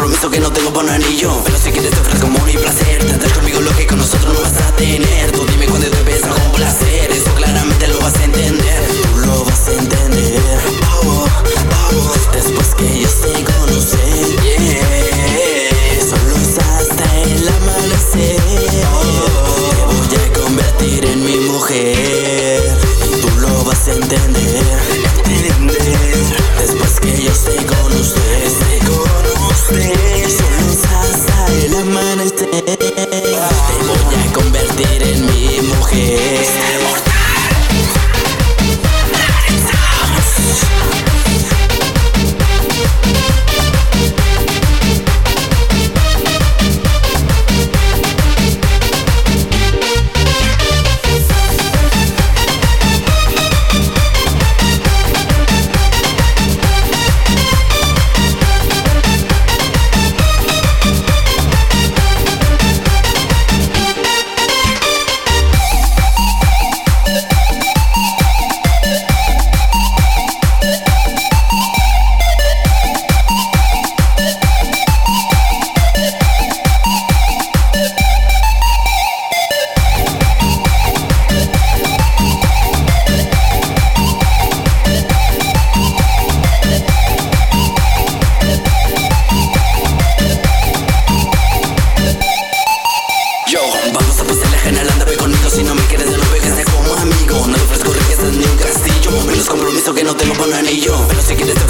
compromiso que no tengo por anillo. Pero si quieres te ofrezco como Peace. Bonani y yo. Pero si quieres te